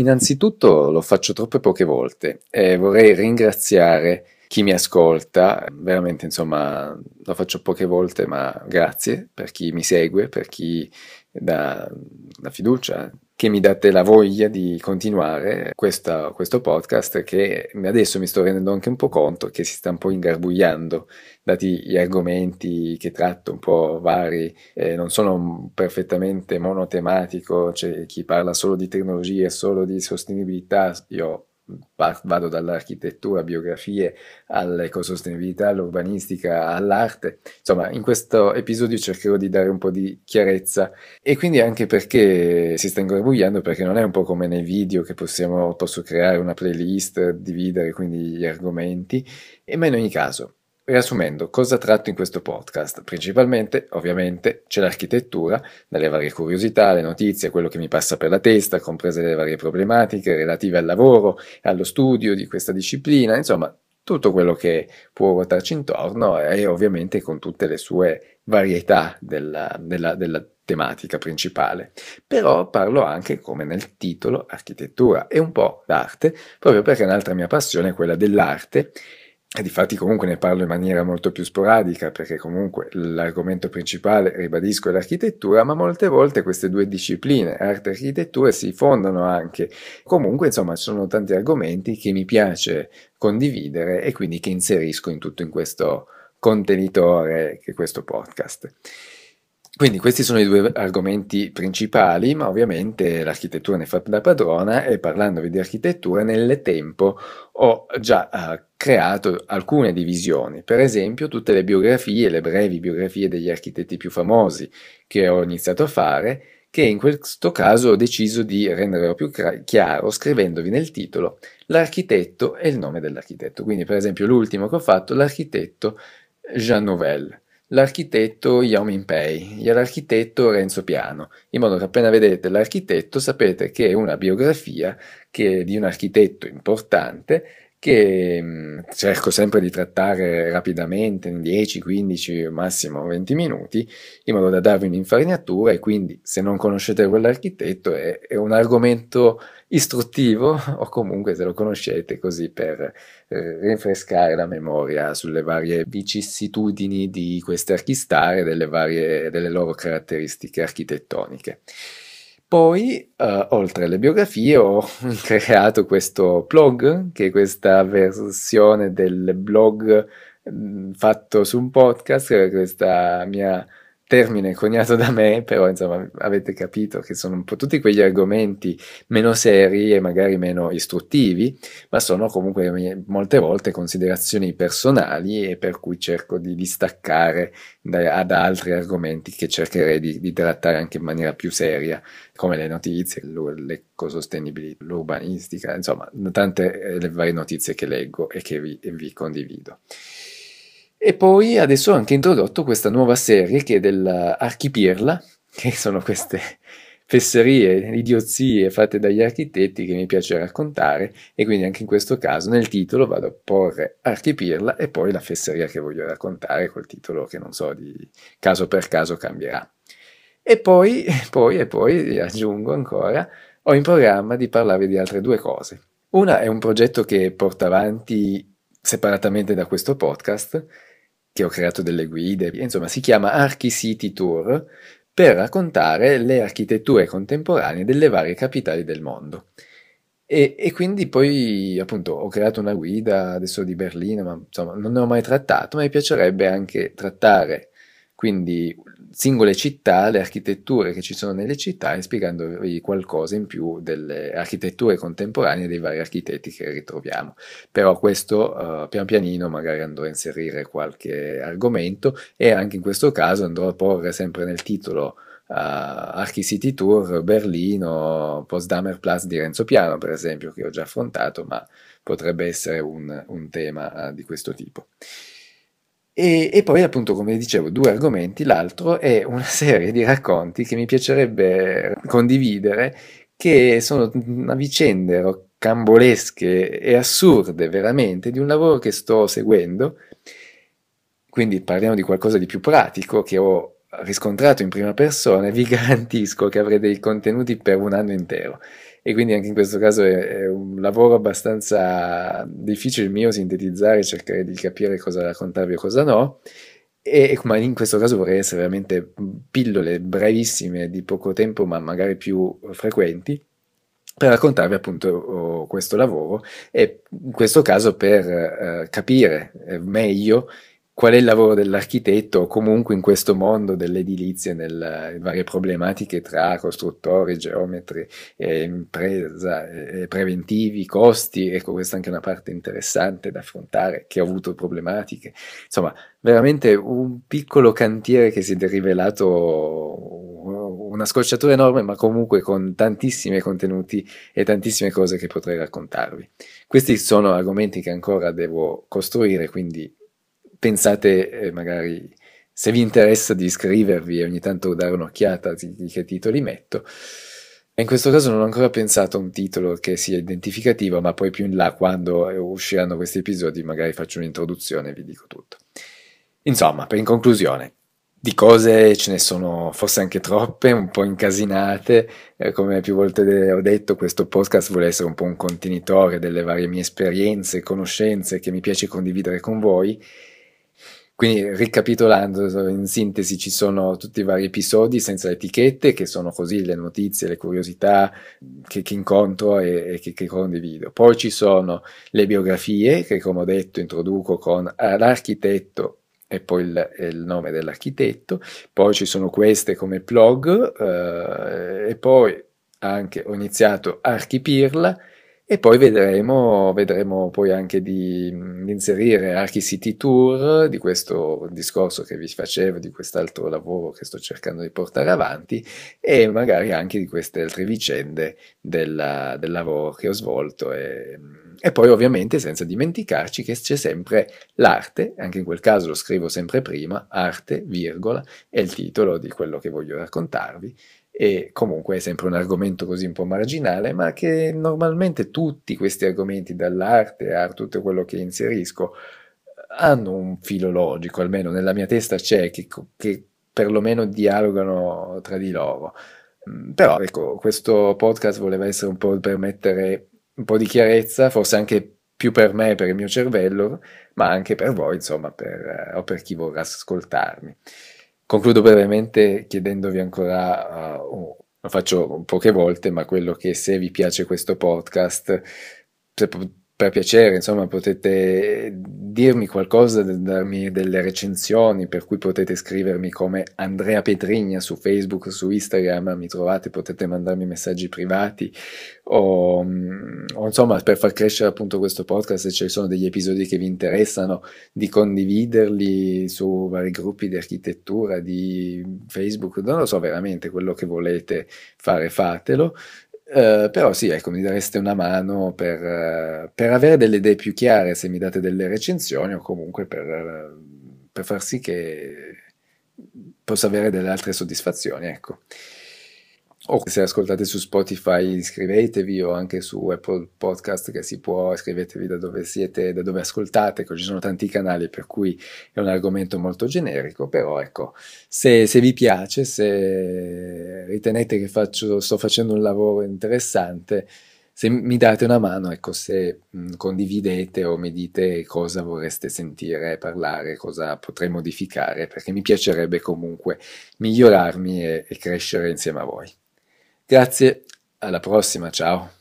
Innanzitutto lo faccio troppe poche volte e vorrei ringraziare chi mi ascolta, veramente insomma lo faccio poche volte, ma grazie per chi mi segue, per chi dà la fiducia, che mi date la voglia di continuare questa, questo podcast che adesso mi sto rendendo anche un po' conto che si sta un po' ingarbugliando, dati gli argomenti che tratto un po' vari, eh, non sono perfettamente monotematico, c'è chi parla solo di tecnologie, solo di sostenibilità, io vado dall'architettura, biografie, all'ecosostenibilità, all'urbanistica, all'arte. Insomma, in questo episodio cercherò di dare un po' di chiarezza e quindi anche perché si sta ingorgogliando, perché non è un po' come nei video che possiamo, posso creare una playlist, dividere quindi gli argomenti, ma in ogni caso Riassumendo, cosa tratto in questo podcast? Principalmente, ovviamente, c'è l'architettura, dalle varie curiosità, le notizie, quello che mi passa per la testa, comprese le varie problematiche relative al lavoro, allo studio di questa disciplina, insomma, tutto quello che può ruotarci intorno e ovviamente con tutte le sue varietà della, della, della tematica principale. Però parlo anche, come nel titolo, architettura e un po' d'arte, proprio perché un'altra mia passione è quella dell'arte e difatti comunque ne parlo in maniera molto più sporadica perché comunque l'argomento principale, ribadisco, è l'architettura, ma molte volte queste due discipline, arte e architettura, si fondono anche. Comunque, insomma, ci sono tanti argomenti che mi piace condividere e quindi che inserisco in tutto in questo contenitore che è questo podcast. Quindi questi sono i due argomenti principali, ma ovviamente l'architettura ne fa da padrona e parlandovi di architettura nel tempo ho già uh, creato alcune divisioni, per esempio tutte le biografie, le brevi biografie degli architetti più famosi che ho iniziato a fare, che in questo caso ho deciso di renderlo più chiaro scrivendovi nel titolo l'architetto e il nome dell'architetto. Quindi per esempio l'ultimo che ho fatto, l'architetto Jean Nouvel l'architetto Yao Minpei e l'architetto Renzo Piano, in modo che appena vedete l'architetto sapete che è una biografia che, di un architetto importante che mm, cerco sempre di trattare rapidamente in 10, 15, massimo 20 minuti, in modo da darvi un'infarinatura e quindi se non conoscete quell'architetto è, è un argomento istruttivo o comunque se lo conoscete così per eh, rinfrescare la memoria sulle varie vicissitudini di queste archistar e delle, delle loro caratteristiche architettoniche. Poi, uh, oltre alle biografie, ho creato questo blog, che è questa versione del blog mh, mm, fatto su un podcast, questa mia termine coniato da me, però insomma avete capito che sono un po' tutti quegli argomenti meno seri e magari meno istruttivi, ma sono comunque molte volte considerazioni personali e per cui cerco di distaccare da, ad altri argomenti che cercherei di, di, trattare anche in maniera più seria, come le notizie, l'ecosostenibilità, l'urbanistica, insomma tante eh, le varie notizie che leggo e che vi, vi condivido. E poi adesso ho anche introdotto questa nuova serie che è dell'Archipirla, che sono queste fesserie, idiozie fatte dagli architetti che mi piace raccontare e quindi anche in questo caso nel titolo vado a porre Archipirla e poi la fesseria che voglio raccontare col titolo che non so di caso per caso cambierà. E poi, poi e poi aggiungo ancora, ho in programma di parlarvi di altre due cose. Una è un progetto che porta avanti separatamente da questo podcast, che ho creato delle guide, insomma si chiama Archicity Tour per raccontare le architetture contemporanee delle varie capitali del mondo. E, e, quindi poi appunto ho creato una guida adesso di Berlino, ma insomma non ne ho mai trattato, ma mi piacerebbe anche trattare quindi singole città, le architetture che ci sono nelle città e spiegandovi qualcosa in più delle architetture contemporanee dei vari architetti che ritroviamo. Però questo uh, pian pianino magari andrò a inserire qualche argomento e anche in questo caso andrò a porre sempre nel titolo uh, Archicity Tour Berlino, Potsdamer Platz di Renzo Piano per esempio che ho già affrontato ma potrebbe essere un, un tema uh, di questo tipo. E, e, poi appunto, come dicevo, due argomenti. L'altro è una serie di racconti che mi piacerebbe condividere, che sono una vicende rocambolesche e assurde veramente di un lavoro che sto seguendo. Quindi parliamo di qualcosa di più pratico che ho riscontrato in prima persona e vi garantisco che avrei dei contenuti per un anno intero. E quindi anche in questo caso è, è, un lavoro abbastanza difficile il mio sintetizzare, cercare di capire cosa raccontarvi e cosa no. E, ma in questo caso vorrei essere veramente pillole brevissime di poco tempo, ma magari più frequenti, per raccontarvi appunto oh, questo lavoro e in questo caso per eh, capire eh, meglio qual è il lavoro dell'architetto o comunque in questo mondo dell'edilizia, nelle varie problematiche tra costruttori, geometri, eh, impresa, eh, preventivi, costi, ecco questa è anche una parte interessante da affrontare, che ha avuto problematiche, insomma veramente un piccolo cantiere che si è rivelato una scocciatura enorme, ma comunque con tantissimi contenuti e tantissime cose che potrei raccontarvi. Questi sono argomenti che ancora devo costruire, quindi pensate eh, magari se vi interessa di iscrivervi e ogni tanto dare un'occhiata di che titoli metto. In questo caso non ho ancora pensato a un titolo che sia identificativo, ma poi più in là, quando usciranno questi episodi, magari faccio un'introduzione e vi dico tutto. Insomma, per in conclusione, di cose ce ne sono forse anche troppe, un po' incasinate, eh, come più volte ho detto questo podcast vuole essere un po' un contenitore delle varie mie esperienze, conoscenze che mi piace condividere con voi quindi ricapitolando, in sintesi ci sono tutti i vari episodi senza etichette, che sono così le notizie, le curiosità che, che incontro e, e che, che, condivido. Poi ci sono le biografie, che come ho detto introduco con l'architetto e poi il, il nome dell'architetto. Poi ci sono queste come blog eh, e poi anche ho iniziato Archipirla e poi vedremo, vedremo poi anche di, di inserire Archi City Tour, di questo discorso che vi facevo, di quest'altro lavoro che sto cercando di portare avanti e magari anche di queste altre vicende della, del lavoro che ho svolto. E, e poi ovviamente senza dimenticarci che c'è sempre l'arte, anche in quel caso lo scrivo sempre prima, arte, virgola, è il titolo di quello che voglio raccontarvi e comunque è sempre un argomento così un po' marginale, ma che normalmente tutti questi argomenti dall'arte a tutto quello che inserisco hanno un filo logico, almeno nella mia testa c'è, che, che perlomeno dialogano tra di loro. Mm, però ecco, questo podcast voleva essere un po' per mettere un po' di chiarezza, forse anche più per me, per il mio cervello, ma anche per voi, insomma, per, o per chi vorrà ascoltarmi. Concludo brevemente chiedendovi ancora, uh, lo faccio poche volte, ma quello che se vi piace questo podcast, se per piacere, insomma, potete dirmi qualcosa, darmi delle recensioni, per cui potete scrivermi come Andrea Petrigna su Facebook, su Instagram, mi trovate, potete mandarmi messaggi privati o, mm, o insomma per far crescere appunto questo podcast se ci sono degli episodi che vi interessano, di condividerli su vari gruppi di architettura, di Facebook, non lo so veramente quello che volete fare, fatelo. Uh, però sì, ecco, mi dareste una mano per, uh, per, avere delle idee più chiare se mi date delle recensioni o comunque per, uh, per far sì che possa avere delle altre soddisfazioni, ecco o se ascoltate su Spotify iscrivetevi o anche su Apple Podcast che si può, iscrivetevi da dove siete, da dove ascoltate, ci sono tanti canali per cui è un argomento molto generico, però ecco, se, se vi piace, se ritenete che faccio, sto facendo un lavoro interessante, se mi date una mano, ecco, se mh, condividete o mi dite cosa vorreste sentire, parlare, cosa potrei modificare, perché mi piacerebbe comunque migliorarmi e, e crescere insieme a voi. Grazie, alla prossima, ciao.